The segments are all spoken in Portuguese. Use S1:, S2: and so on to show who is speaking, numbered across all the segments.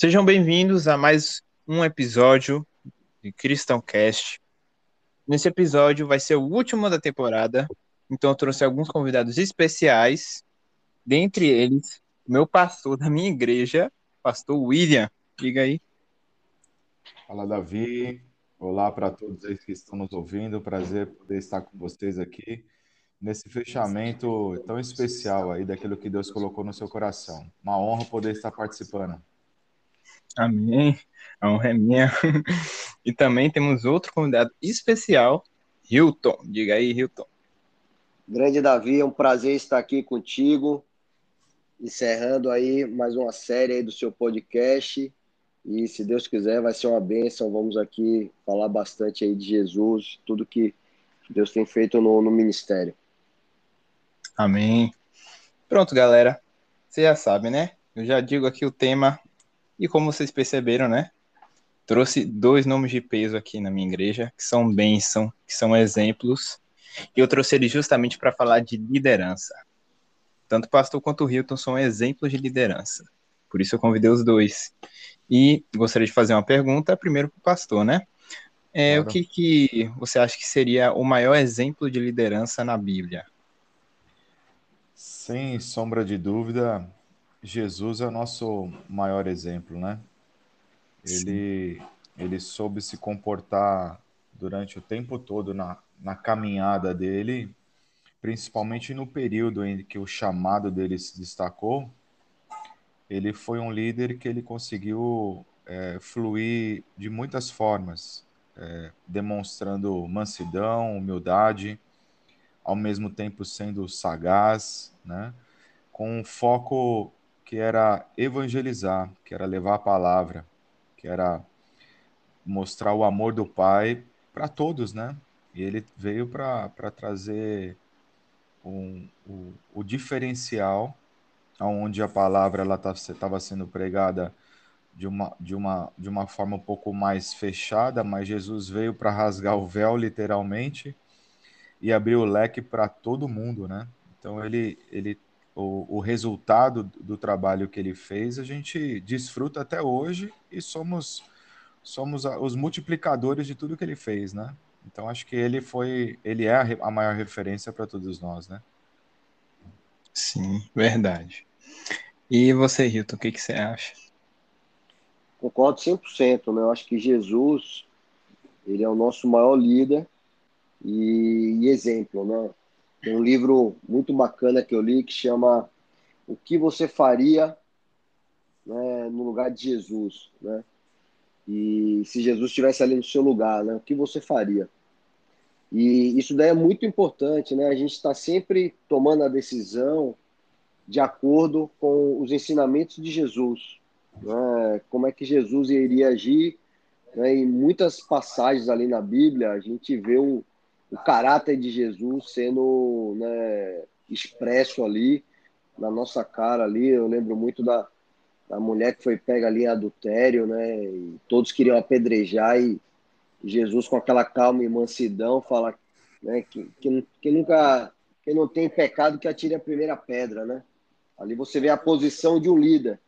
S1: Sejam bem-vindos a mais um episódio de Cristão Cast. Nesse episódio vai ser o último da temporada, então eu trouxe alguns convidados especiais, dentre eles, meu pastor da minha igreja, pastor William. Diga aí.
S2: Fala, Davi. Olá para todos aí que estão nos ouvindo. Prazer poder estar com vocês aqui nesse fechamento tão especial aí daquilo que Deus colocou no seu coração. Uma honra poder estar participando.
S1: Amém. A honra é minha. E também temos outro convidado especial, Hilton. Diga aí, Hilton.
S3: Grande Davi, é um prazer estar aqui contigo, encerrando aí mais uma série aí do seu podcast. E se Deus quiser, vai ser uma bênção. Vamos aqui falar bastante aí de Jesus, tudo que Deus tem feito no, no ministério.
S1: Amém. Pronto, galera. Você já sabe, né? Eu já digo aqui o tema e como vocês perceberam, né? Trouxe dois nomes de peso aqui na minha igreja, que são bênção, que são exemplos. E eu trouxe eles justamente para falar de liderança. Tanto o pastor quanto o Hilton são exemplos de liderança. Por isso eu convidei os dois. E gostaria de fazer uma pergunta, primeiro para o pastor, né? É, claro. O que, que você acha que seria o maior exemplo de liderança na Bíblia?
S2: Sem sombra de dúvida, Jesus é o nosso maior exemplo, né? Ele, ele soube se comportar durante o tempo todo na, na caminhada dele, principalmente no período em que o chamado dele se destacou. Ele foi um líder que ele conseguiu é, fluir de muitas formas, é, demonstrando mansidão, humildade, ao mesmo tempo sendo sagaz, né? com um foco que era evangelizar, que era levar a palavra, que era mostrar o amor do Pai para todos, né? E ele veio para trazer um, o, o diferencial onde a palavra ela estava tá, sendo pregada de uma, de, uma, de uma forma um pouco mais fechada, mas Jesus veio para rasgar o véu, literalmente, e abrir o leque para todo mundo, né? Então ele, ele o, o resultado do trabalho que ele fez, a gente desfruta até hoje e somos somos os multiplicadores de tudo que ele fez, né? Então acho que ele foi, ele é a maior referência para todos nós, né?
S1: Sim, verdade. E você, Hilton, o que, que você acha?
S3: Concordo 100%, né? Eu acho que Jesus, ele é o nosso maior líder e, e exemplo, né? Tem um livro muito bacana que eu li que chama O que você faria né, no lugar de Jesus, né? E se Jesus estivesse ali no seu lugar, né? O que você faria? E isso daí é muito importante, né? A gente está sempre tomando a decisão de acordo com os ensinamentos de Jesus. Né? Como é que Jesus iria agir? Né? Em muitas passagens ali na Bíblia, a gente vê o, o caráter de Jesus sendo né, expresso ali na nossa cara ali. Eu lembro muito da, da mulher que foi pega ali em adultério, né? E todos queriam apedrejar e Jesus com aquela calma e mansidão fala né, que, que, que nunca que não tem pecado que atire a primeira pedra, né? Ali você vê a posição de um líder,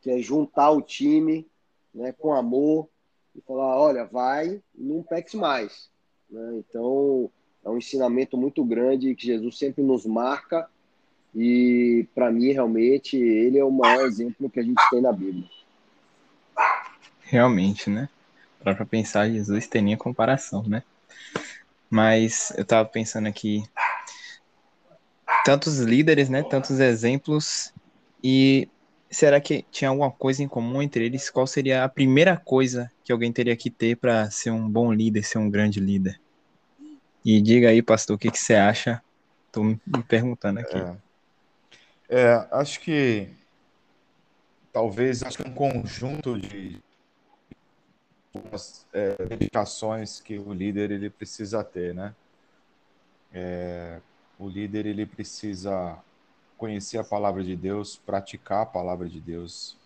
S3: que é juntar o time, né, com amor e falar, olha, vai, não peques mais. Né? Então, é um ensinamento muito grande que Jesus sempre nos marca e, para mim, realmente, ele é o maior exemplo que a gente tem na Bíblia.
S1: Realmente, né? Para pensar, Jesus nem comparação, né? Mas eu estava pensando aqui, tantos líderes, né? Tantos exemplos e será que tinha alguma coisa em comum entre eles? Qual seria a primeira coisa que alguém teria que ter para ser um bom líder, ser um grande líder? E diga aí, pastor, o que, que você acha? Estou me perguntando aqui.
S2: É, é, acho que talvez acho que um conjunto de é, dedicações que o líder ele precisa ter, né? É, o líder ele precisa conhecer a palavra de Deus, praticar a palavra de Deus,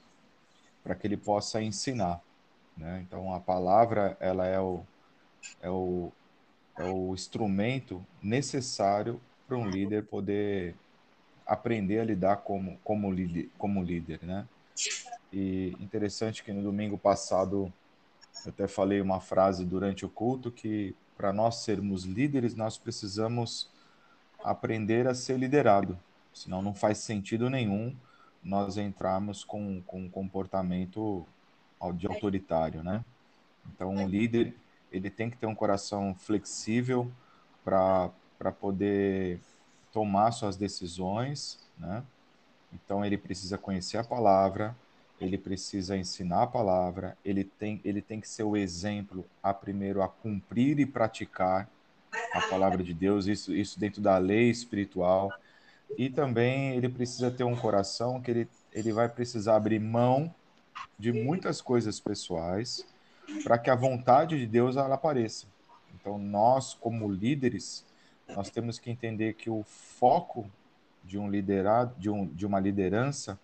S2: para que ele possa ensinar. Né? Então, a palavra ela é o, é o, é o instrumento necessário para um líder poder aprender a lidar como, como, líder, como líder, né? E interessante que no domingo passado eu até falei uma frase durante o culto que para nós sermos líderes nós precisamos aprender a ser liderado, senão não faz sentido nenhum nós entrarmos com, com um comportamento de autoritário, né? Então, o líder ele tem que ter um coração flexível para poder tomar suas decisões, né? Então, ele precisa conhecer a palavra, ele precisa ensinar a palavra, ele tem, ele tem que ser o exemplo a primeiro a cumprir e praticar a palavra de Deus, isso, isso dentro da lei espiritual. E também ele precisa ter um coração que ele, ele vai precisar abrir mão de muitas coisas pessoais para que a vontade de Deus ela apareça. Então nós como líderes nós temos que entender que o foco de um liderado, de, um, de uma liderança,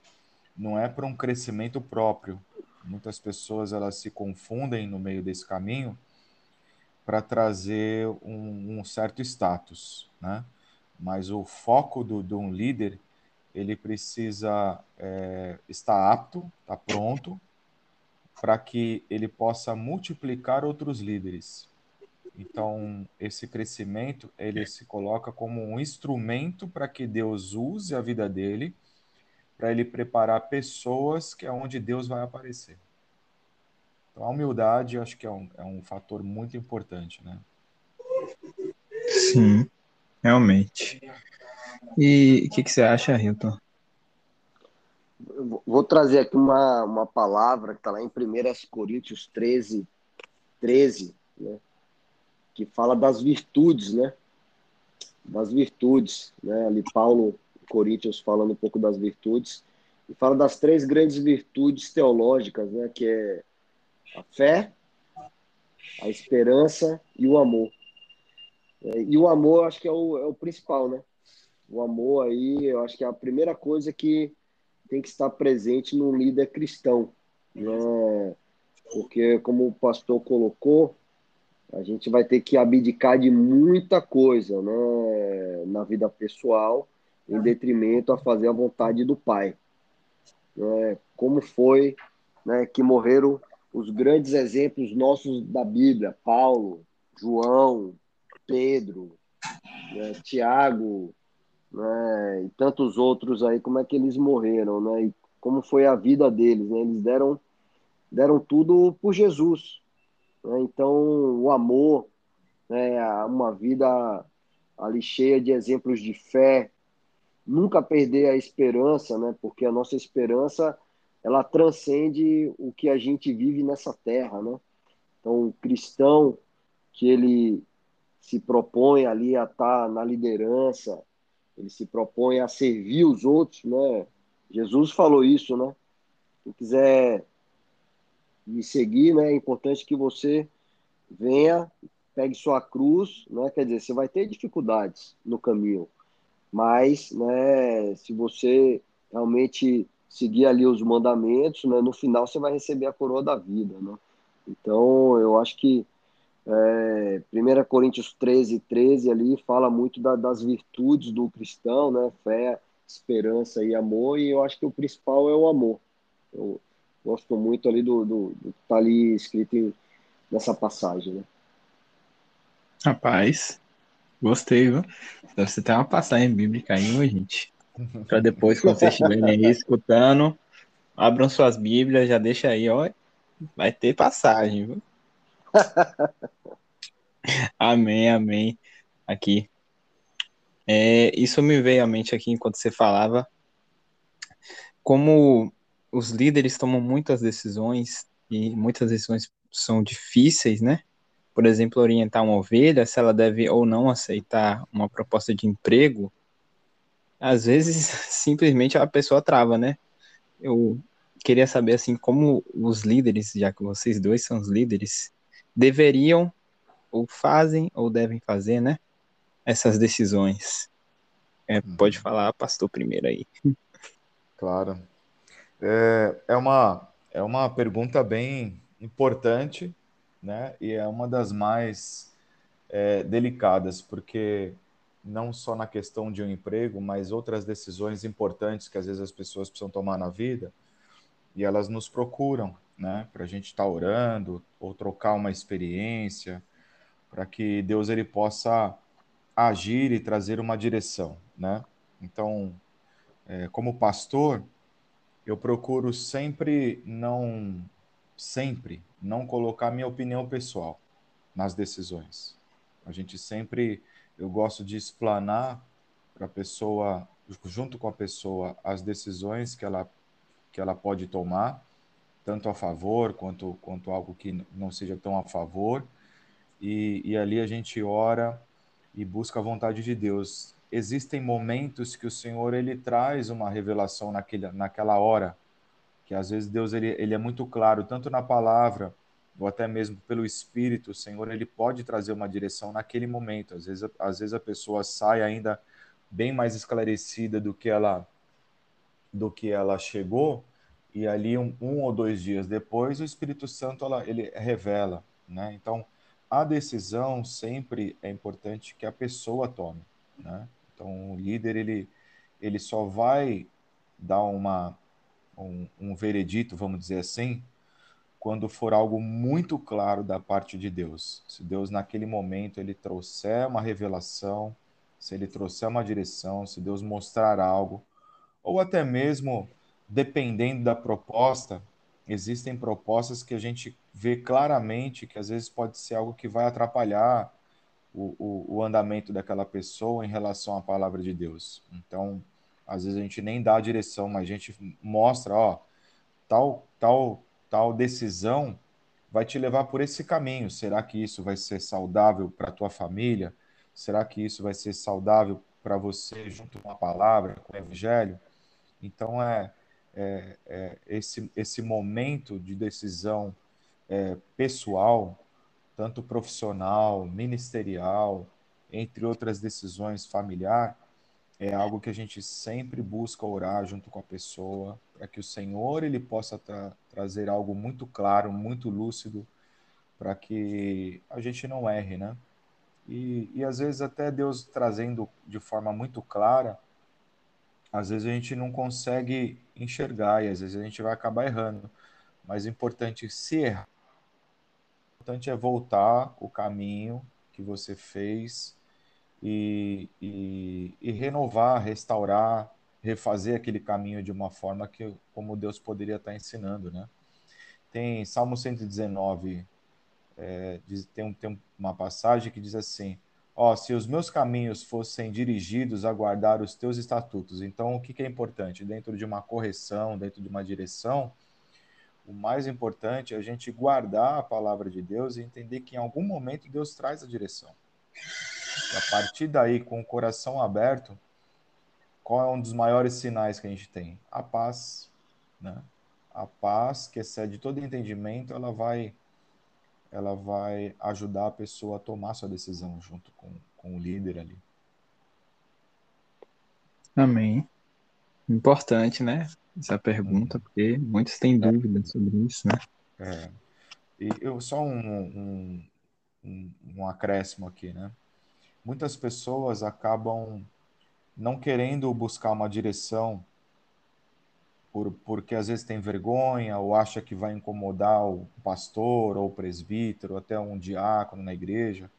S2: não é para um crescimento próprio. Muitas pessoas elas se confundem no meio desse caminho para trazer um, um, certo status, né? Mas o foco do, de um líder ele precisa é, estar apto, estar tá pronto para que ele possa multiplicar outros líderes. Então, esse crescimento, ele se coloca como um instrumento para que Deus use a vida dele, para ele preparar pessoas que é onde Deus vai aparecer. Então, a humildade, acho que é um, é um fator muito importante, né?
S1: Sim, realmente. E o que, que você acha, Hilton?
S3: Vou trazer aqui uma, uma palavra que está lá em 1 Coríntios 13, 13, né? que fala das virtudes, né? Das virtudes, né? Ali Paulo, Coríntios, falando um pouco das virtudes, e fala das três grandes virtudes teológicas, né? Que é a fé, a esperança e o amor. E o amor, acho que é o, é o principal, né? O amor aí, eu acho que é a primeira coisa que tem que estar presente num líder cristão, né? Porque, como o pastor colocou, a gente vai ter que abdicar de muita coisa né, na vida pessoal, em detrimento a fazer a vontade do Pai. Né, como foi né, que morreram os grandes exemplos nossos da Bíblia: Paulo, João, Pedro, né, Tiago, né, e tantos outros aí, como é que eles morreram, né, e como foi a vida deles. Né, eles deram, deram tudo por Jesus. Né? Então, o amor, né, uma vida ali cheia de exemplos de fé, nunca perder a esperança, né, porque a nossa esperança ela transcende o que a gente vive nessa terra, né? Então, o cristão que ele se propõe ali a estar na liderança, ele se propõe a servir os outros, né? Jesus falou isso, né? Quem quiser me seguir, né? É importante que você venha, pegue sua cruz, né? Quer dizer, você vai ter dificuldades no caminho, mas, né? Se você realmente seguir ali os mandamentos, né? No final você vai receber a coroa da vida, né? Então, eu acho que é, 1 Coríntios 13, 13 ali fala muito da, das virtudes do cristão, né? Fé, esperança e amor, e eu acho que o principal é o amor. Eu, Gosto muito ali do, do, do que está ali escrito em, nessa passagem, né?
S1: Rapaz, gostei, viu? Você tem uma passagem bíblica aí, gente. Para depois, quando vocês estiverem aí escutando, abram suas Bíblias, já deixa aí, ó. Vai ter passagem, viu? amém, amém. Aqui. É, isso me veio à mente aqui enquanto você falava. Como os líderes tomam muitas decisões e muitas decisões são difíceis, né? Por exemplo, orientar uma ovelha, se ela deve ou não aceitar uma proposta de emprego, às vezes simplesmente a pessoa trava, né? Eu queria saber assim como os líderes, já que vocês dois são os líderes, deveriam ou fazem ou devem fazer, né? Essas decisões. É, pode uhum. falar, pastor, primeiro aí.
S2: Claro. É, é, uma, é uma pergunta bem importante, né? E é uma das mais é, delicadas, porque não só na questão de um emprego, mas outras decisões importantes que às vezes as pessoas precisam tomar na vida. e elas nos procuram, né, para a gente estar tá orando ou trocar uma experiência, para que Deus ele possa agir e trazer uma direção, né? Então, é, como pastor, eu procuro sempre não sempre não colocar minha opinião pessoal nas decisões. A gente sempre eu gosto de explanar para a pessoa junto com a pessoa as decisões que ela que ela pode tomar, tanto a favor quanto quanto algo que não seja tão a favor. E, e ali a gente ora e busca a vontade de Deus. Existem momentos que o Senhor ele traz uma revelação naquele, naquela hora, que às vezes Deus ele, ele é muito claro, tanto na palavra ou até mesmo pelo Espírito, o Senhor ele pode trazer uma direção naquele momento. Às vezes, às vezes a pessoa sai ainda bem mais esclarecida do que ela do que ela chegou e ali um, um ou dois dias depois o Espírito Santo ela, ele revela, né? Então a decisão sempre é importante que a pessoa tome, né? Então, o líder ele ele só vai dar uma um, um veredito, vamos dizer assim, quando for algo muito claro da parte de Deus. Se Deus naquele momento ele trouxer uma revelação, se ele trouxer uma direção, se Deus mostrar algo, ou até mesmo dependendo da proposta, existem propostas que a gente vê claramente que às vezes pode ser algo que vai atrapalhar o, o, o, andamento daquela pessoa em relação à palavra de Deus. Então, às vezes a gente nem dá a direção, mas a gente mostra, ó, tal, tal, tal decisão vai te levar por esse caminho. Será que isso vai ser saudável para tua família? Será que isso vai ser saudável para você junto com a palavra, com o evangelho? Então, é, é, é, esse, esse momento de decisão é, pessoal, tanto profissional, ministerial, entre outras decisões familiar, é algo que a gente sempre busca orar junto com a pessoa, para que o Senhor ele possa tra trazer algo muito claro, muito lúcido, para que a gente não erre, né? E, e às vezes até Deus trazendo de forma muito clara, às vezes a gente não consegue enxergar e às vezes a gente vai acabar errando. Mas o importante se errar, o importante é voltar o caminho que você fez e, e, e, renovar, restaurar, refazer aquele caminho de uma forma que como Deus poderia estar ensinando, né? Tem Salmo 119, é, tem, tem uma passagem que diz assim: ó, se os meus caminhos fossem dirigidos a guardar os teus estatutos. Então, o que, que é importante? Dentro de uma correção, dentro de uma direção, o mais importante é a gente guardar a palavra de Deus e entender que em algum momento Deus traz a direção. E a partir daí, com o coração aberto, qual é um dos maiores sinais que a gente tem? A paz, né? A paz que excede todo entendimento, ela vai ela vai ajudar a pessoa a tomar sua decisão junto com, com o líder ali.
S1: Amém. Importante, né? Essa pergunta, uhum. porque muitos têm dúvidas sobre isso, né?
S2: É. E eu só um, um, um, um acréscimo aqui, né? Muitas pessoas acabam não querendo buscar uma direção por, porque às vezes tem vergonha ou acha que vai incomodar o pastor ou o presbítero, ou até um diácono na igreja.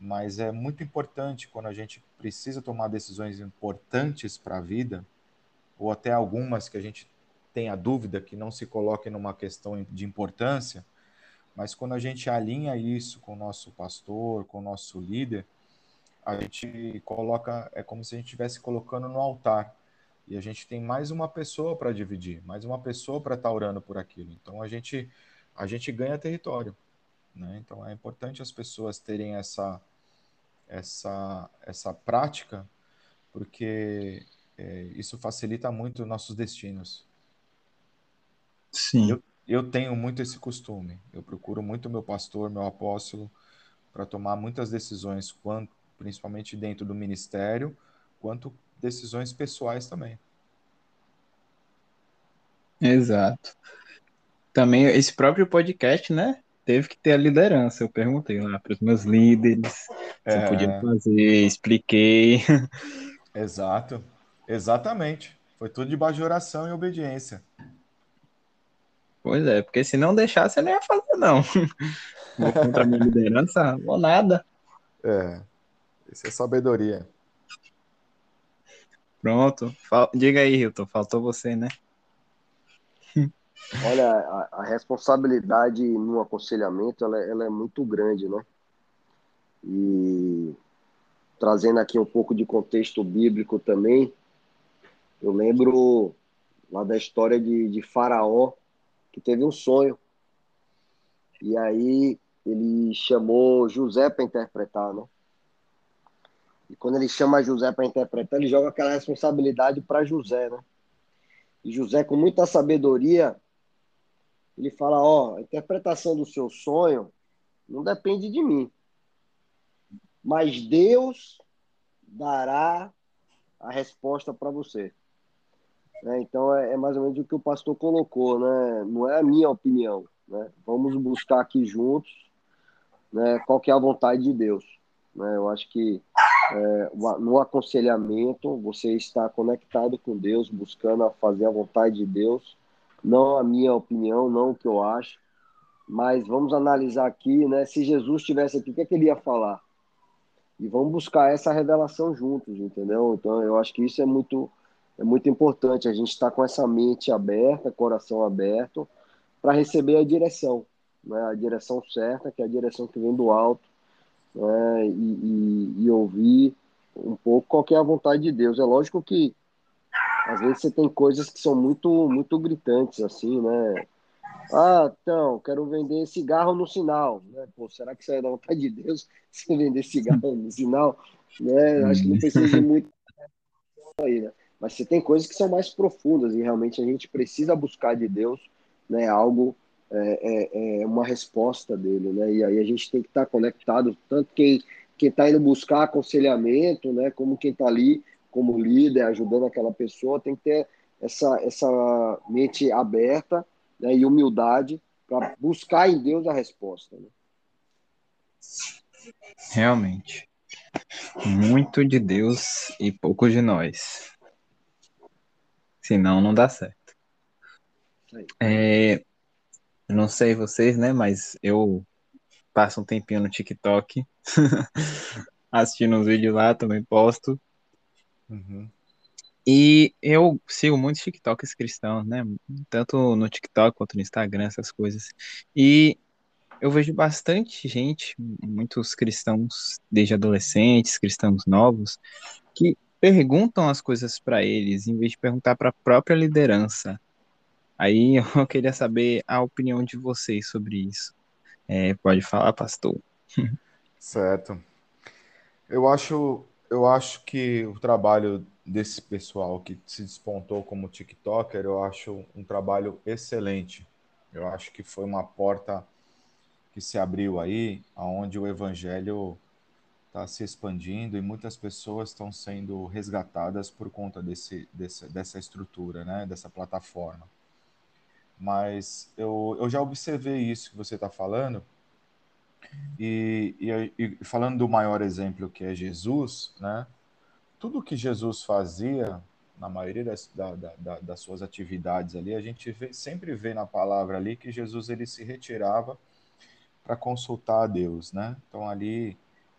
S2: Mas é muito importante quando a gente precisa tomar decisões importantes para a vida, ou até algumas que a gente tenha dúvida que não se coloquem numa questão de importância, mas quando a gente alinha isso com o nosso pastor, com o nosso líder, a gente coloca, é como se a gente estivesse colocando no altar e a gente tem mais uma pessoa para dividir, mais uma pessoa para estar tá orando por aquilo. Então a gente a gente ganha território, né? Então é importante as pessoas terem essa essa essa prática, porque é, isso facilita muito nossos destinos.
S1: Sim.
S2: Eu, eu tenho muito esse costume. Eu procuro muito meu pastor, meu apóstolo, para tomar muitas decisões, quanto, principalmente dentro do ministério, quanto decisões pessoais também.
S1: Exato. Também esse próprio podcast, né? Teve que ter a liderança. Eu perguntei lá para os meus líderes é... se podia fazer, expliquei.
S2: Exato. Exatamente. Foi tudo de oração e obediência.
S1: Pois é, porque se não deixasse, eu não ia fazer, não. Vou contra a minha liderança, ou nada.
S2: É, isso é sabedoria.
S1: Pronto. Fal... Diga aí, Hilton, faltou você, né?
S3: Olha, a, a responsabilidade no aconselhamento ela, ela, é muito grande, né? E trazendo aqui um pouco de contexto bíblico também, eu lembro lá da história de, de Faraó, que teve um sonho. E aí ele chamou José para interpretar, né? E quando ele chama José para interpretar, ele joga aquela responsabilidade para José, né? E José, com muita sabedoria, ele fala: Ó, oh, a interpretação do seu sonho não depende de mim, mas Deus dará a resposta para você. Né? Então é, é, mais ou menos o que o pastor colocou, né? Não é a minha opinião, né? Vamos buscar aqui juntos, né? Qual que é a vontade de Deus, né? Eu acho que é, no aconselhamento você está conectado com Deus, buscando fazer a vontade de Deus, não a minha opinião, não o que eu acho, mas vamos analisar aqui, né? Se Jesus estivesse aqui, o que, é que ele ia falar? E vamos buscar essa revelação juntos, entendeu? Então eu acho que isso é muito é muito importante a gente estar com essa mente aberta, coração aberto, para receber a direção, né? a direção certa, que é a direção que vem do alto, né? e, e, e ouvir um pouco qual é a vontade de Deus. É lógico que às vezes você tem coisas que são muito muito gritantes assim, né? Ah, então, quero vender cigarro no sinal, né? Pô, será que isso é da vontade de Deus? Se vender cigarro no sinal, né? Acho que não precisa de muito aí, né? Mas você tem coisas que são mais profundas e realmente a gente precisa buscar de Deus né, algo, é, é, é uma resposta dele. Né? E aí a gente tem que estar conectado, tanto quem quem está indo buscar aconselhamento, né, como quem está ali como líder, ajudando aquela pessoa, tem que ter essa, essa mente aberta né, e humildade para buscar em Deus a resposta. Né?
S1: Realmente. Muito de Deus e pouco de nós. Senão não dá certo. É, não sei vocês, né? Mas eu passo um tempinho no TikTok, assistindo uns vídeos lá, também posto. Uhum. E eu sigo muitos TikToks cristãos, né? Tanto no TikTok quanto no Instagram, essas coisas. E eu vejo bastante gente, muitos cristãos, desde adolescentes, cristãos novos, que perguntam as coisas para eles, em vez de perguntar para a própria liderança. Aí eu queria saber a opinião de vocês sobre isso. É, pode falar, pastor.
S2: Certo. Eu acho, eu acho que o trabalho desse pessoal que se despontou como TikToker, eu acho um trabalho excelente. Eu acho que foi uma porta que se abriu aí, aonde o evangelho está se expandindo e muitas pessoas estão sendo resgatadas por conta desse, desse, dessa estrutura, né, dessa plataforma. Mas eu, eu já observei isso que você está falando, e, e, e, falando do maior exemplo que é Jesus, né, tudo que Jesus fazia, na maioria das, da, da, das suas atividades ali, a gente vê, sempre vê na palavra ali que Jesus ele se retirava para consultar a Deus, né? Então ali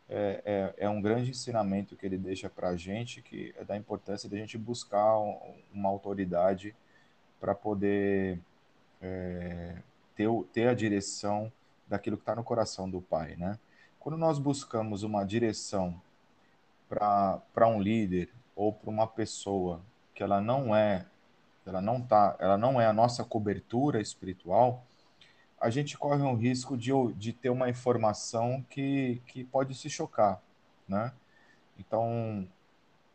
S2: é, é, é, um grande ensinamento que ele deixa para a gente, que é da importância de a gente buscar um, uma autoridade para poder é, ter, ter a direção daquilo que está no coração do Pai, né? Quando nós buscamos uma direção para um líder ou para uma pessoa que ela não é, ela não tá, ela não é a nossa cobertura espiritual, a gente corre um risco de, de ter uma informação que, que pode se chocar, né? Então,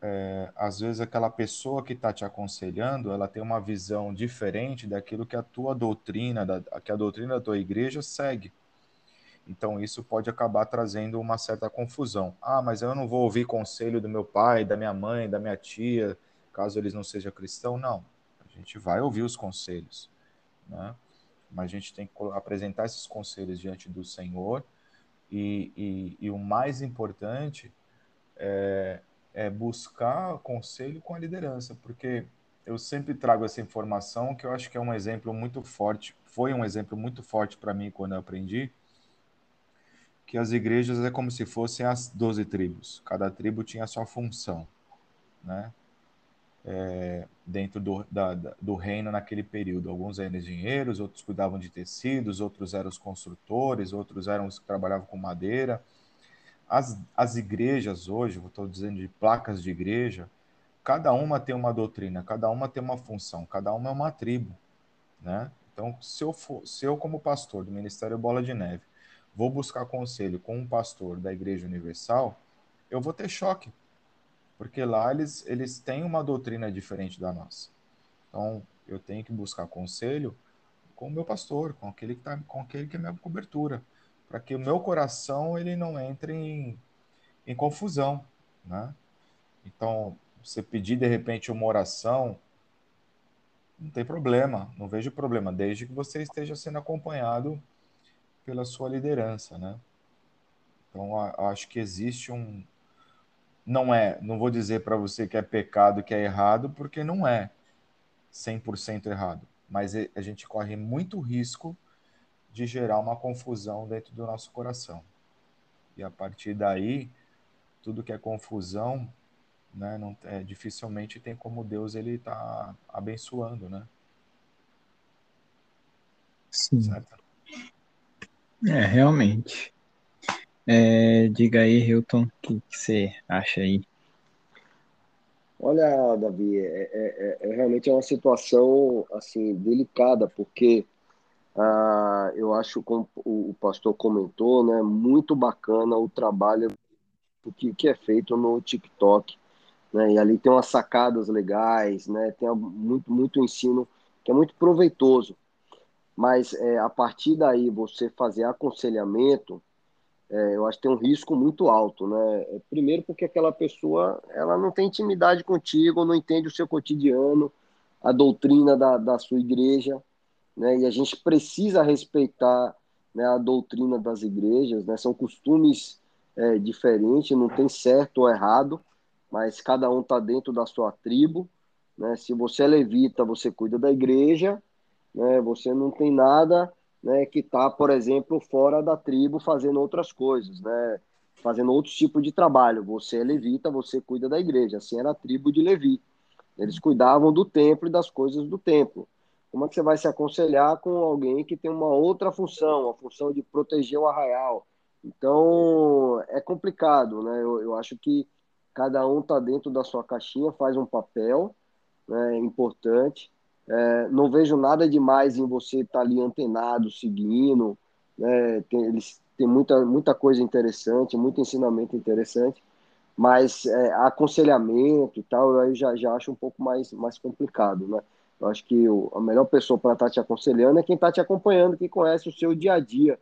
S2: é, às vezes aquela pessoa que está te aconselhando, ela tem uma visão diferente daquilo que a tua doutrina, da, que a doutrina da tua igreja segue. Então, isso pode acabar trazendo uma certa confusão. Ah, mas eu não vou ouvir conselho do meu pai, da minha mãe, da minha tia, caso eles não sejam cristãos. Não, a gente vai ouvir os conselhos, né? mas a gente tem que apresentar esses conselhos diante do Senhor. E, e, e o mais importante é, é, buscar conselho com a liderança, porque eu sempre trago essa informação que eu acho que é um exemplo muito forte, foi um exemplo muito forte para mim quando eu aprendi, que as igrejas é como se fossem as doze tribos. Cada tribo tinha a sua função, né? É, dentro do, da, do reino naquele período. Alguns eram engenheiros, outros cuidavam de tecidos, outros eram os construtores, outros eram os que trabalhavam com madeira. As, as igrejas hoje, estou dizendo de placas de igreja, cada uma tem uma doutrina, cada uma tem uma função, cada uma é uma tribo, né? Então, se eu for, se eu como pastor do Ministério Bola de Neve, vou buscar conselho com um pastor da Igreja Universal, eu vou ter choque, porque lá eles eles têm uma doutrina diferente da nossa. Então, eu tenho que buscar conselho com o meu pastor, com aquele que tá, com aquele que é minha cobertura, para que o meu coração ele não entre em, em confusão, né? Então, você pedir de repente uma oração, não tem problema, não vejo problema, desde que você esteja sendo acompanhado pela sua liderança, né? Então, acho que existe um. Não é, não vou dizer para você que é pecado, que é errado, porque não é 100% errado, mas a gente corre muito risco de gerar uma confusão dentro do nosso coração. E a partir daí, tudo que é confusão né? Não, é, dificilmente tem como Deus ele tá abençoando, né?
S1: Sim. Certo? É, realmente. É, diga aí, Hilton, o que, que, você acha aí?
S3: Olha, Davi, é, é, é, é realmente é uma situação assim delicada, porque ah, eu acho, como o pastor comentou, né, muito bacana o trabalho que, que é feito no TikTok né? E ali tem umas sacadas legais, né? Tem muito, muito ensino que é muito proveitoso. Mas é, a partir daí você fazer aconselhamento, é, eu acho que tem um risco muito alto, né? É, primeiro porque aquela pessoa ela não tem intimidade contigo, não entende o seu cotidiano, a doutrina da, da sua igreja, né? E a gente precisa respeitar né, a doutrina das igrejas, né? São costumes é, diferentes, não tem certo ou errado, mas cada um está dentro da sua tribo. Né? Se você é levita, você cuida da igreja, né? você não tem nada né, que está, por exemplo, fora da tribo fazendo outras coisas, né? fazendo outros tipos de trabalho. Você é levita, você cuida da igreja. Assim era a tribo de Levi. Eles cuidavam do templo e das coisas do templo. Como é que você vai se aconselhar com alguém que tem uma outra função, a função de proteger o arraial? Então, é complicado, né? Eu, eu acho que cada um está dentro da sua caixinha, faz um papel né, importante. É, não vejo nada demais em você estar tá ali antenado, seguindo. Né, tem, eles muita, muita coisa interessante, muito ensinamento interessante, mas é, aconselhamento e tal, eu já, já acho um pouco mais, mais complicado. Né? Eu acho que o, a melhor pessoa para estar tá te aconselhando é quem está te acompanhando, que conhece o seu dia a dia,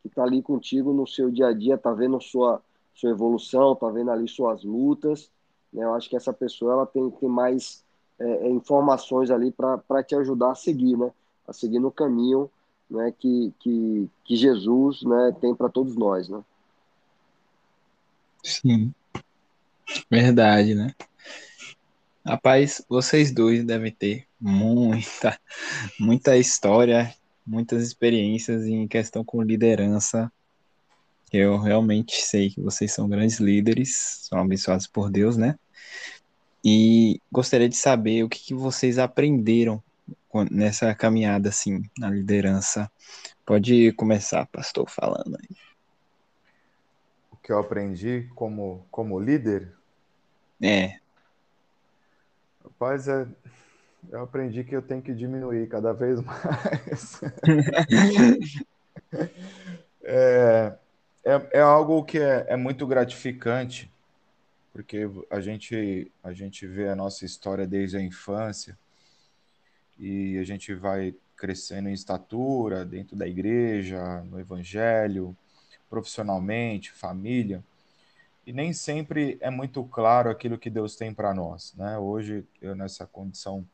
S3: que está ali contigo no seu dia a dia, está vendo sua sua evolução, tá vendo ali suas lutas. Né? Eu acho que essa pessoa ela tem, tem mais é, é informações ali para te ajudar a seguir, né? A seguir no caminho né, que, que, que Jesus né, tem para todos nós, né?
S1: Sim, verdade, né? Rapaz, vocês dois devem ter muita, muita história, muitas experiências em questão com liderança eu realmente sei que vocês são grandes líderes, são abençoados por Deus, né? E gostaria de saber o que, que vocês aprenderam nessa caminhada, assim, na liderança. Pode começar, pastor, falando aí.
S2: O que eu aprendi como, como líder?
S1: É.
S2: Rapaz, é, eu aprendi que eu tenho que diminuir cada vez mais. é, é, é algo que é, é muito gratificante, porque a gente, a gente vê a nossa história desde a infância e a gente vai crescendo em estatura dentro da igreja, no evangelho, profissionalmente, família, e nem sempre é muito claro aquilo que Deus tem para nós, né? Hoje eu nessa condição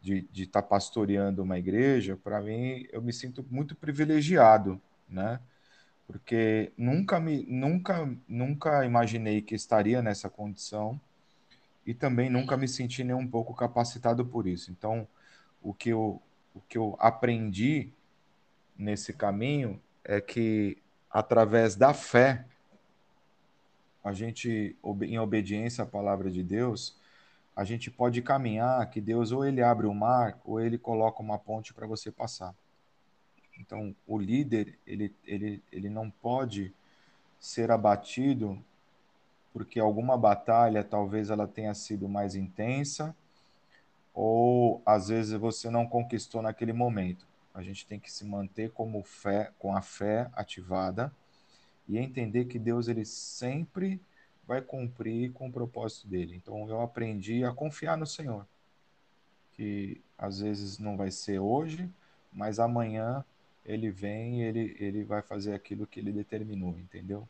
S2: de estar tá pastoreando uma igreja, para mim eu me sinto muito privilegiado, né? porque nunca me nunca nunca imaginei que estaria nessa condição e também nunca me senti nem um pouco capacitado por isso. Então, o que eu, o que eu aprendi nesse caminho é que através da fé a gente em obediência à palavra de Deus, a gente pode caminhar que Deus ou ele abre o mar ou ele coloca uma ponte para você passar. Então, o líder, ele, ele, ele não pode ser abatido porque alguma batalha talvez ela tenha sido mais intensa ou às vezes você não conquistou naquele momento. A gente tem que se manter como fé, com a fé ativada e entender que Deus ele sempre vai cumprir com o propósito dele. Então eu aprendi a confiar no Senhor, que às vezes não vai ser hoje, mas amanhã ele vem ele, ele vai fazer aquilo que ele determinou, entendeu?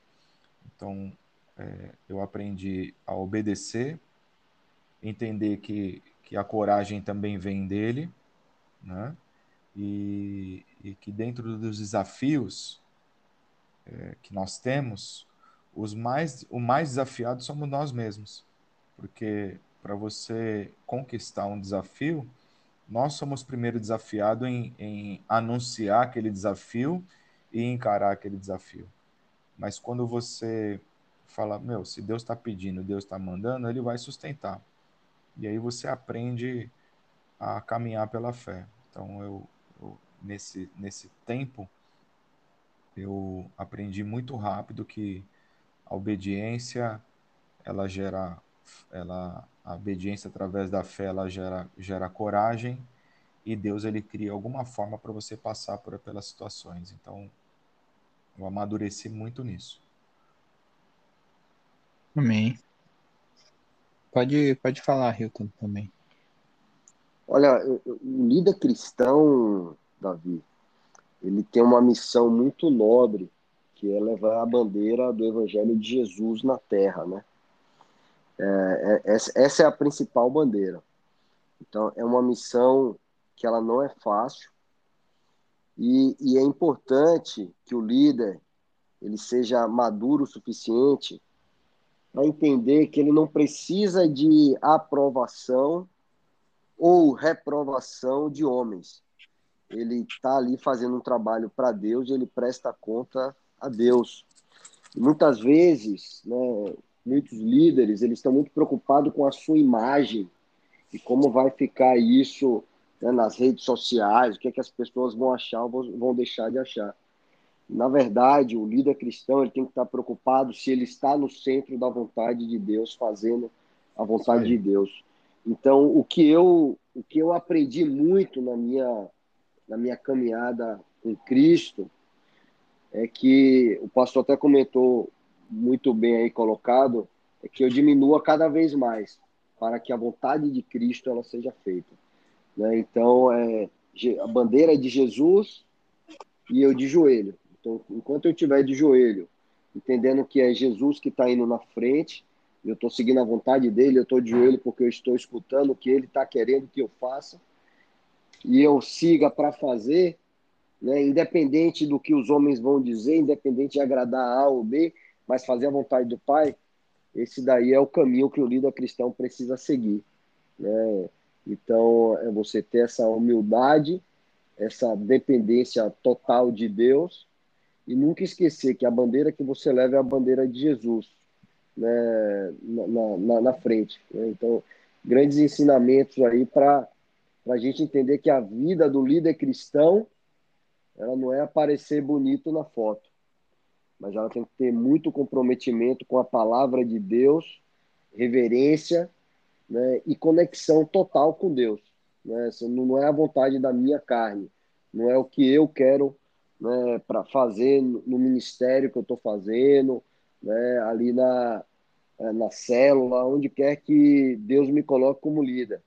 S2: Então é, eu aprendi a obedecer, entender que, que a coragem também vem dele, né? E, e que dentro dos desafios é, que nós temos, os mais, o mais desafiado somos nós mesmos. Porque para você conquistar um desafio, nós somos primeiro desafiados em, em anunciar aquele desafio e encarar aquele desafio. Mas quando você fala, meu, se Deus está pedindo, Deus está mandando, ele vai sustentar. E aí você aprende a caminhar pela fé. Então eu, eu nesse nesse tempo eu aprendi muito rápido que a obediência ela gera ela a obediência através da fé ela gera gera coragem e Deus ele cria alguma forma para você passar por pelas situações. Então eu amadureci muito nisso.
S1: Amém. Pode pode falar Hilton também.
S3: Olha o líder cristão Davi ele tem uma missão muito nobre que é levar a bandeira do Evangelho de Jesus na Terra, né? É, é, essa é a principal bandeira. Então, é uma missão que ela não é fácil e, e é importante que o líder ele seja maduro o suficiente para entender que ele não precisa de aprovação ou reprovação de homens. Ele está ali fazendo um trabalho para Deus e ele presta conta a Deus. E muitas vezes, né, muitos líderes, eles estão muito preocupados com a sua imagem e como vai ficar isso né, nas redes sociais, o que, é que as pessoas vão achar ou vão deixar de achar. Na verdade, o líder cristão ele tem que estar preocupado se ele está no centro da vontade de Deus, fazendo a vontade de Deus. Então, o que eu o que eu aprendi muito na minha na minha caminhada com Cristo é que o pastor até comentou muito bem aí colocado, é que eu diminua cada vez mais para que a vontade de Cristo ela seja feita. Né? Então, é, a bandeira é de Jesus e eu de joelho. Então, enquanto eu estiver de joelho, entendendo que é Jesus que está indo na frente, eu estou seguindo a vontade dele, eu estou de joelho porque eu estou escutando o que ele está querendo que eu faça, e eu siga para fazer, né, independente do que os homens vão dizer, independente de agradar A ou B, mas fazer a vontade do Pai, esse daí é o caminho que o líder cristão precisa seguir. Né? Então, é você ter essa humildade, essa dependência total de Deus, e nunca esquecer que a bandeira que você leva é a bandeira de Jesus né? na, na, na frente. Né? Então, grandes ensinamentos aí para a gente entender que a vida do líder cristão ela não é aparecer bonito na foto, mas ela tem que ter muito comprometimento com a palavra de Deus, reverência né, e conexão total com Deus. Né? Não é a vontade da minha carne, não é o que eu quero né, para fazer no ministério que eu estou fazendo, né, ali na, é, na célula, onde quer que Deus me coloque como líder,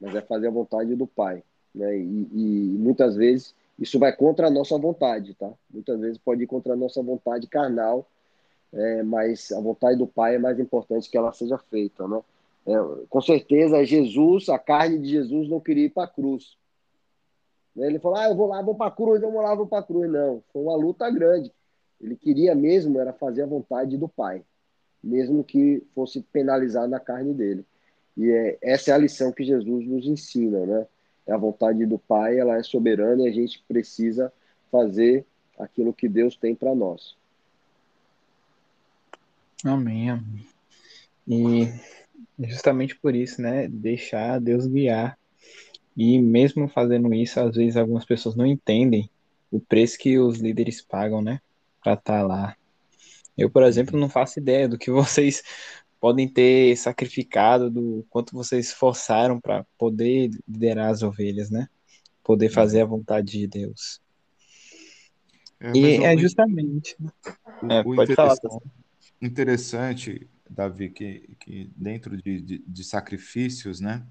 S3: mas é fazer a vontade do Pai. Né? E, e muitas vezes isso vai contra a nossa vontade, tá? Muitas vezes pode ir contra a nossa vontade carnal, é, mas a vontade do Pai é mais importante que ela seja feita, né? É, com certeza, Jesus, a carne de Jesus não queria ir para a cruz. Ele falou: ah, eu vou lá, vou para a cruz, eu vou lá, vou para a cruz. Não, foi uma luta grande. Ele queria mesmo era fazer a vontade do Pai, mesmo que fosse penalizar na carne dele. E é, essa é a lição que Jesus nos ensina, né? É a vontade do Pai, ela é soberana e a gente precisa fazer aquilo que Deus tem para nós.
S1: Amém, amém. E justamente por isso, né? Deixar Deus guiar. E mesmo fazendo isso, às vezes algumas pessoas não entendem o preço que os líderes pagam, né? Para estar tá lá. Eu, por exemplo, não faço ideia do que vocês podem ter sacrificado, do quanto vocês esforçaram para poder liderar as ovelhas, né? Poder fazer a vontade de Deus. É, e é justamente.
S2: O, é, o pode falar. Interessante, Davi, que, que dentro de, de, de sacrifícios, né?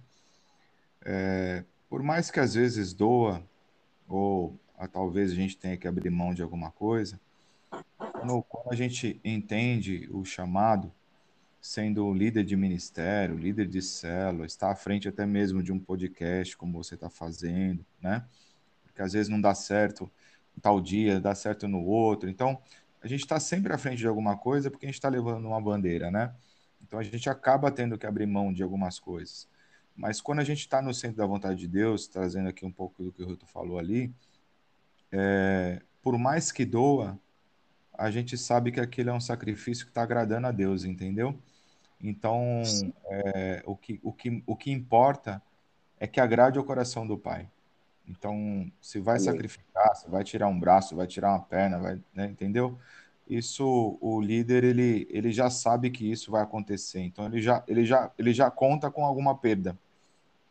S2: É, por mais que às vezes doa, ou a, talvez a gente tenha que abrir mão de alguma coisa, quando, quando a gente entende o chamado, sendo líder de ministério, líder de célula, está à frente até mesmo de um podcast, como você está fazendo, né? Porque às vezes não dá certo tal dia, dá certo no outro. Então, a gente está sempre à frente de alguma coisa porque a gente está levando uma bandeira, né? Então, a gente acaba tendo que abrir mão de algumas coisas. Mas quando a gente está no centro da vontade de Deus, trazendo aqui um pouco do que o Ruto falou ali, é, por mais que doa, a gente sabe que aquilo é um sacrifício que está agradando a Deus, entendeu? Então, é, o, que, o, que, o que importa é que agrade o coração do Pai. Então, se vai sacrificar, se vai tirar um braço, vai tirar uma perna, vai, né, entendeu? Isso, o líder, ele, ele já sabe que isso vai acontecer. Então, ele já, ele, já, ele já conta com alguma perda,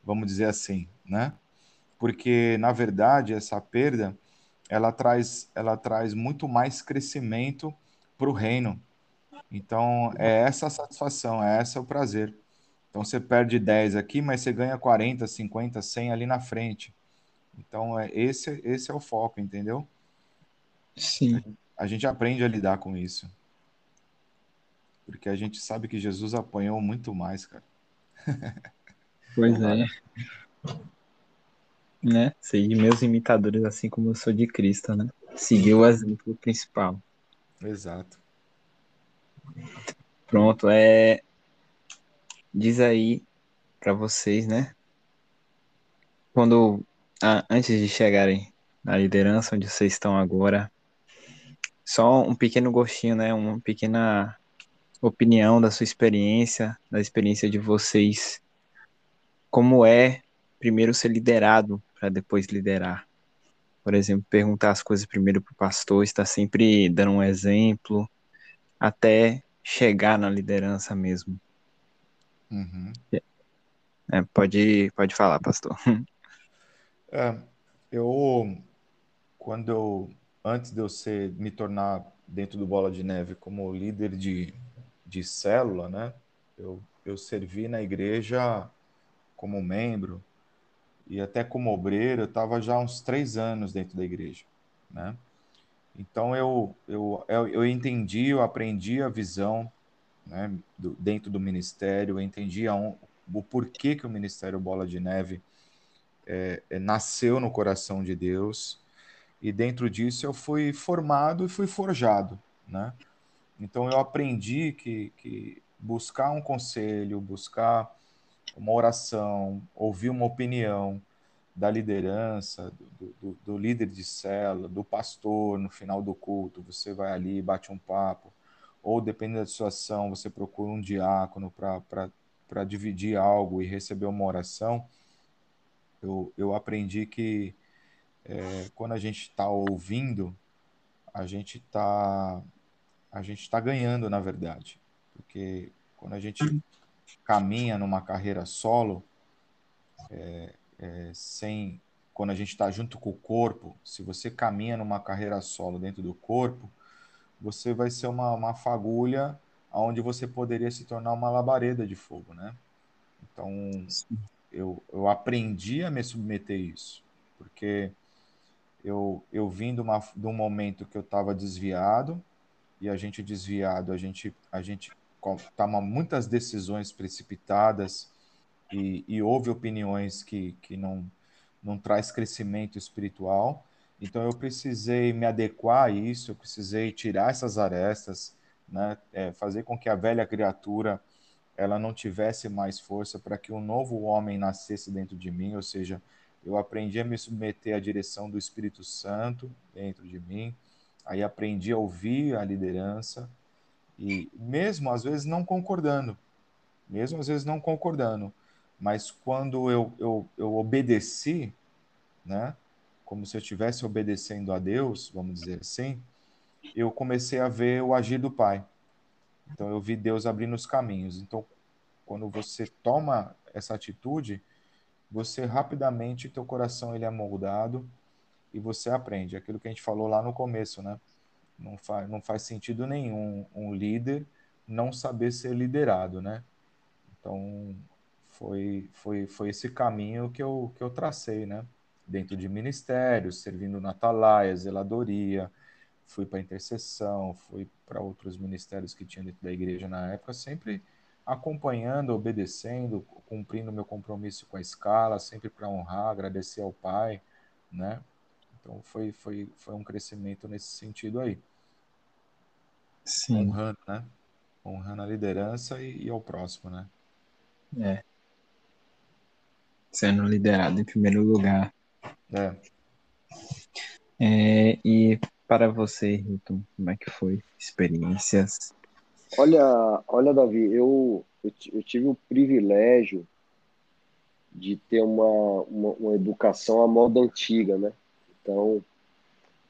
S2: vamos dizer assim, né? Porque, na verdade, essa perda, ela traz, ela traz muito mais crescimento para o reino. Então, é essa a satisfação, é esse o prazer. Então, você perde 10 aqui, mas você ganha 40, 50, 100 ali na frente. Então, é, esse, esse é o foco, entendeu?
S1: Sim.
S2: A gente aprende a lidar com isso. Porque a gente sabe que Jesus apanhou muito mais, cara.
S1: Pois é. Né? Ser meus imitadores, assim como eu sou de Cristo, né? Seguir o exemplo principal.
S2: Exato.
S1: Pronto, é. Diz aí para vocês, né? Quando. Ah, antes de chegarem na liderança onde vocês estão agora, só um pequeno gostinho, né? Uma pequena opinião da sua experiência, da experiência de vocês. Como é primeiro ser liderado para depois liderar? Por exemplo, perguntar as coisas primeiro para o pastor, está sempre dando um exemplo, até chegar na liderança mesmo.
S2: Uhum.
S1: É, pode, pode falar, pastor.
S2: É, eu, quando eu, antes de eu ser, me tornar dentro do Bola de Neve como líder de, de célula, né? Eu, eu servi na igreja como membro e até como obreiro, eu estava já uns três anos dentro da igreja, né? Então eu, eu, eu, entendi, eu aprendi a visão né, do, dentro do ministério, eu entendi um, o porquê que o Ministério Bola de Neve é, é, nasceu no coração de Deus, e dentro disso eu fui formado e fui forjado. Né? Então eu aprendi que, que buscar um conselho, buscar uma oração, ouvir uma opinião, da liderança, do, do, do, líder de cela, do pastor no final do culto, você vai ali, bate um papo, ou dependendo da situação, você procura um diácono para dividir algo e receber uma oração. Eu, eu aprendi que é, quando a gente está ouvindo, a gente está a gente está ganhando, na verdade, porque quando a gente caminha numa carreira solo, é, é, sem quando a gente está junto com o corpo, se você caminha numa carreira solo dentro do corpo, você vai ser uma, uma fagulha onde você poderia se tornar uma labareda de fogo, né? Então, eu, eu aprendi a me submeter a isso, porque eu, eu vim de, uma, de um momento que eu estava desviado, e a gente desviado, a gente, a gente toma muitas decisões precipitadas, e, e houve opiniões que, que não, não traz crescimento espiritual. Então eu precisei me adequar a isso, eu precisei tirar essas arestas, né, é, fazer com que a velha criatura ela não tivesse mais força, para que um novo homem nascesse dentro de mim, ou seja, eu aprendi a me submeter à direção do Espírito Santo dentro de mim, aí aprendi a ouvir a liderança, e mesmo às vezes não concordando, mesmo às vezes não concordando, mas quando eu, eu, eu obedeci, né, como se eu estivesse obedecendo a Deus, vamos dizer assim, eu comecei a ver o agir do Pai. Então eu vi Deus abrindo os caminhos. Então, quando você toma essa atitude, você rapidamente teu coração ele é moldado e você aprende aquilo que a gente falou lá no começo, né? Não faz, não faz sentido nenhum um líder não saber ser liderado, né? Então foi foi foi esse caminho que eu que eu tracei, né? Dentro de ministérios, servindo na atalaia, zeladoria, fui para intercessão, fui para outros ministérios que tinha dentro da igreja na época, sempre acompanhando, obedecendo, cumprindo meu compromisso com a escala, sempre para honrar, agradecer ao Pai, né? Então foi, foi, foi um crescimento nesse sentido aí.
S1: Sim.
S2: Honrando, né? Honrando a liderança e, e ao próximo, né?
S1: É. Sendo liderado em primeiro lugar.
S2: É.
S1: É, e para você, Hilton, como é que foi? Experiências?
S3: Olha, olha, Davi, eu, eu, eu tive o privilégio de ter uma, uma, uma, educação à moda antiga, né? Então,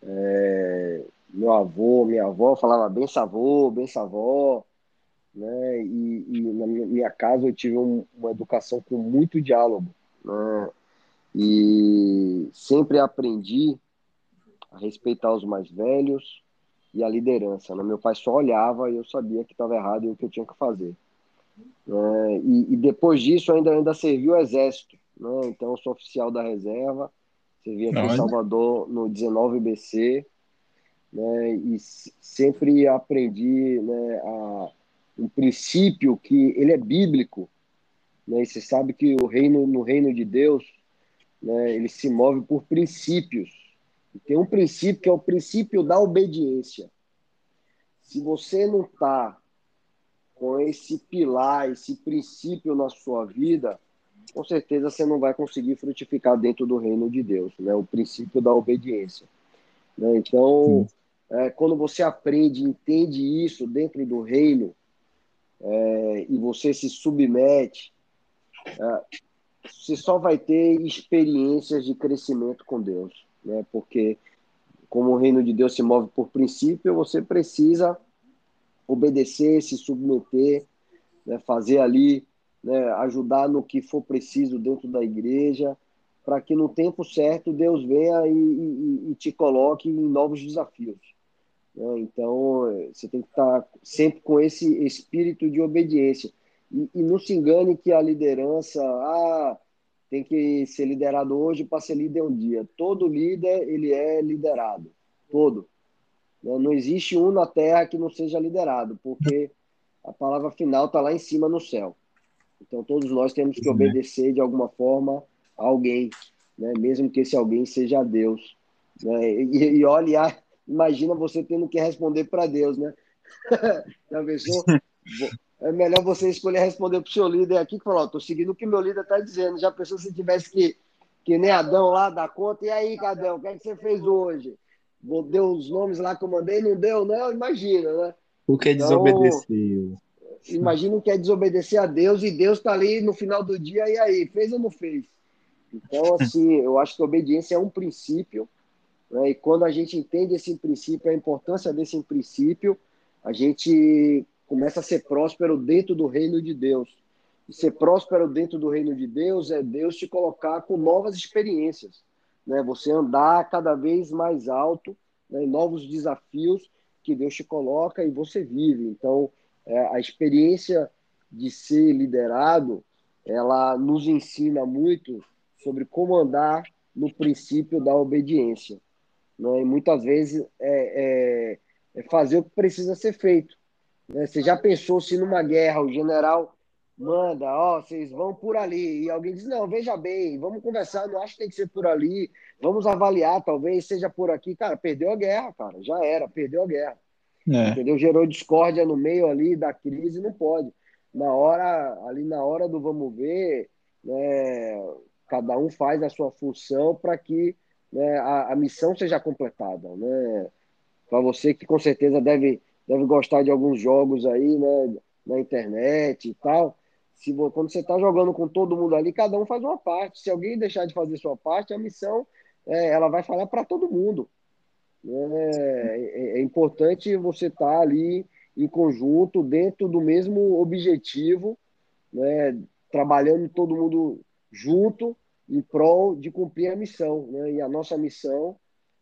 S3: é, meu avô, minha avó falava bem savô, bem savó, né? E, e na minha casa eu tive um, uma educação com muito diálogo, né? E sempre aprendi a respeitar os mais velhos e a liderança. Né? Meu pai só olhava e eu sabia que estava errado e o que eu tinha que fazer. É, e, e, depois disso ainda ainda servi o exército, né? então eu sou oficial da reserva, servi aqui Não, em Salvador no 19 BC, né? e sempre aprendi né, a, um princípio que ele é bíblico, né? e você sabe que o reino no reino de Deus, né, ele se move por princípios, tem um princípio que é o princípio da obediência. Se você não está com esse pilar, esse princípio na sua vida, com certeza você não vai conseguir frutificar dentro do reino de Deus, né? O princípio da obediência. Né? Então, é, quando você aprende, entende isso dentro do reino é, e você se submete, é, você só vai ter experiências de crescimento com Deus né? Porque como o reino de Deus se move por princípio, você precisa obedecer, se submeter, né? fazer ali, né? ajudar no que for preciso dentro da igreja, para que no tempo certo Deus venha e, e, e te coloque em novos desafios. Né? Então, você tem que estar sempre com esse espírito de obediência. E, e não se engane que a liderança, ah, tem que ser liderado hoje para ser líder um dia. Todo líder ele é liderado, todo. Né? Não existe um na Terra que não seja liderado, porque a palavra final está lá em cima no céu. Então todos nós temos que obedecer de alguma forma a alguém, né? mesmo que esse alguém seja Deus. Né? E, e olha, imagina você tendo que responder para Deus, né? Já pensou? é melhor você escolher responder para o seu líder aqui, que falou, estou seguindo o que meu líder está dizendo. Já pensou se tivesse que, que nem Adão lá dar conta? E aí, Cadão, o que, é que você fez hoje? Deu os nomes lá que eu mandei, não deu? Não, imagina, né?
S1: O que é então, desobedeceu?
S3: Imagina que é desobedecer a Deus e Deus está ali no final do dia, e aí, fez ou não fez? Então, assim, eu acho que obediência é um princípio, né? e quando a gente entende esse princípio, a importância desse princípio, a gente começa a ser próspero dentro do reino de Deus. E ser próspero dentro do reino de Deus é Deus te colocar com novas experiências, né? Você andar cada vez mais alto, né? novos desafios que Deus te coloca e você vive. Então, é, a experiência de ser liderado, ela nos ensina muito sobre como andar no princípio da obediência. Né? E muitas vezes é, é, é fazer o que precisa ser feito. Né? Você já pensou se numa guerra o general manda, ó, vocês vão por ali, e alguém diz, não, veja bem, vamos conversar, não acho que tem que ser por ali, vamos avaliar, talvez seja por aqui. Cara, perdeu a guerra, cara, já era, perdeu a guerra. É. Entendeu? Gerou discórdia no meio ali da crise, não pode. na hora, ali na hora do vamos ver, né, cada um faz a sua função para que né, a, a, missão seja completada. Né? Para você que com certeza deve, deve gostar de alguns jogos aí né, na internet e tal, se quando você está jogando com todo mundo ali, cada um faz uma parte. Se alguém deixar de fazer sua parte, a missão é, ela vai falar para todo mundo. É, é, é, importante você estar tá ali em conjunto, dentro do mesmo objetivo, né, trabalhando todo mundo junto em prol de cumprir a missão. Né? E a nossa missão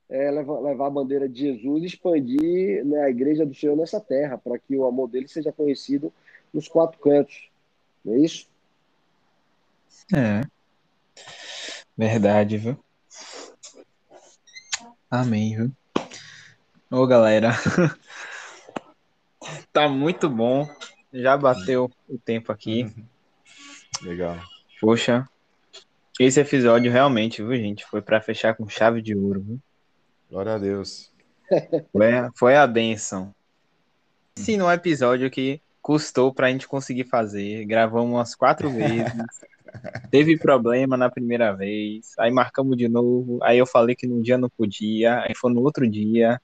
S3: é levar, levar a bandeira de Jesus e expandir né, a igreja do Senhor nessa terra, para que o amor dele seja conhecido nos quatro cantos. Não é isso?
S1: É. Verdade, viu? Amém, viu? Ô, galera. tá muito bom. Já bateu o tempo aqui.
S2: Legal.
S1: Poxa, esse episódio realmente, viu, gente? Foi para fechar com chave de ouro, viu?
S2: Glória a Deus.
S1: Foi, foi a benção. Não é episódio que custou pra gente conseguir fazer. Gravamos umas quatro vezes. Teve problema na primeira vez. Aí marcamos de novo. Aí eu falei que num dia não podia. Aí foi no outro dia.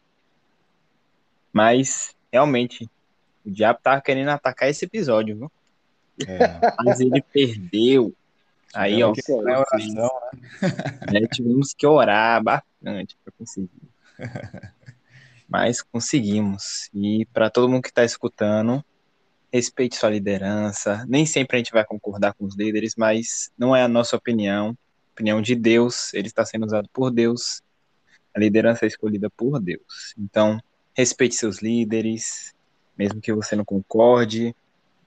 S1: Mas, realmente, o diabo tava querendo atacar esse episódio, viu? É. Mas ele perdeu. Aí, ó,
S2: é oração,
S1: né? tivemos que orar bastante para conseguir. Mas conseguimos. E para todo mundo que está escutando, respeite sua liderança. Nem sempre a gente vai concordar com os líderes, mas não é a nossa opinião. opinião de Deus, ele está sendo usado por Deus. A liderança é escolhida por Deus. Então, respeite seus líderes, mesmo que você não concorde.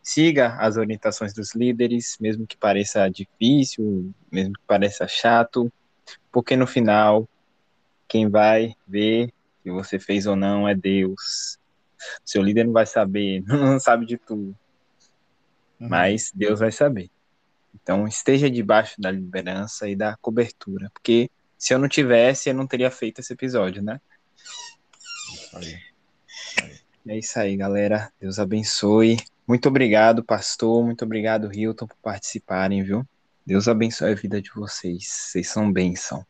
S1: Siga as orientações dos líderes, mesmo que pareça difícil, mesmo que pareça chato, porque no final, quem vai ver se você fez ou não é Deus. Seu líder não vai saber, não sabe de tudo. Uhum. Mas Deus vai saber. Então, esteja debaixo da liderança e da cobertura. Porque se eu não tivesse, eu não teria feito esse episódio, né? É isso aí, galera. Deus abençoe. Muito obrigado, pastor. Muito obrigado, Hilton, por participarem, viu? Deus abençoe a vida de vocês. Vocês são bênção.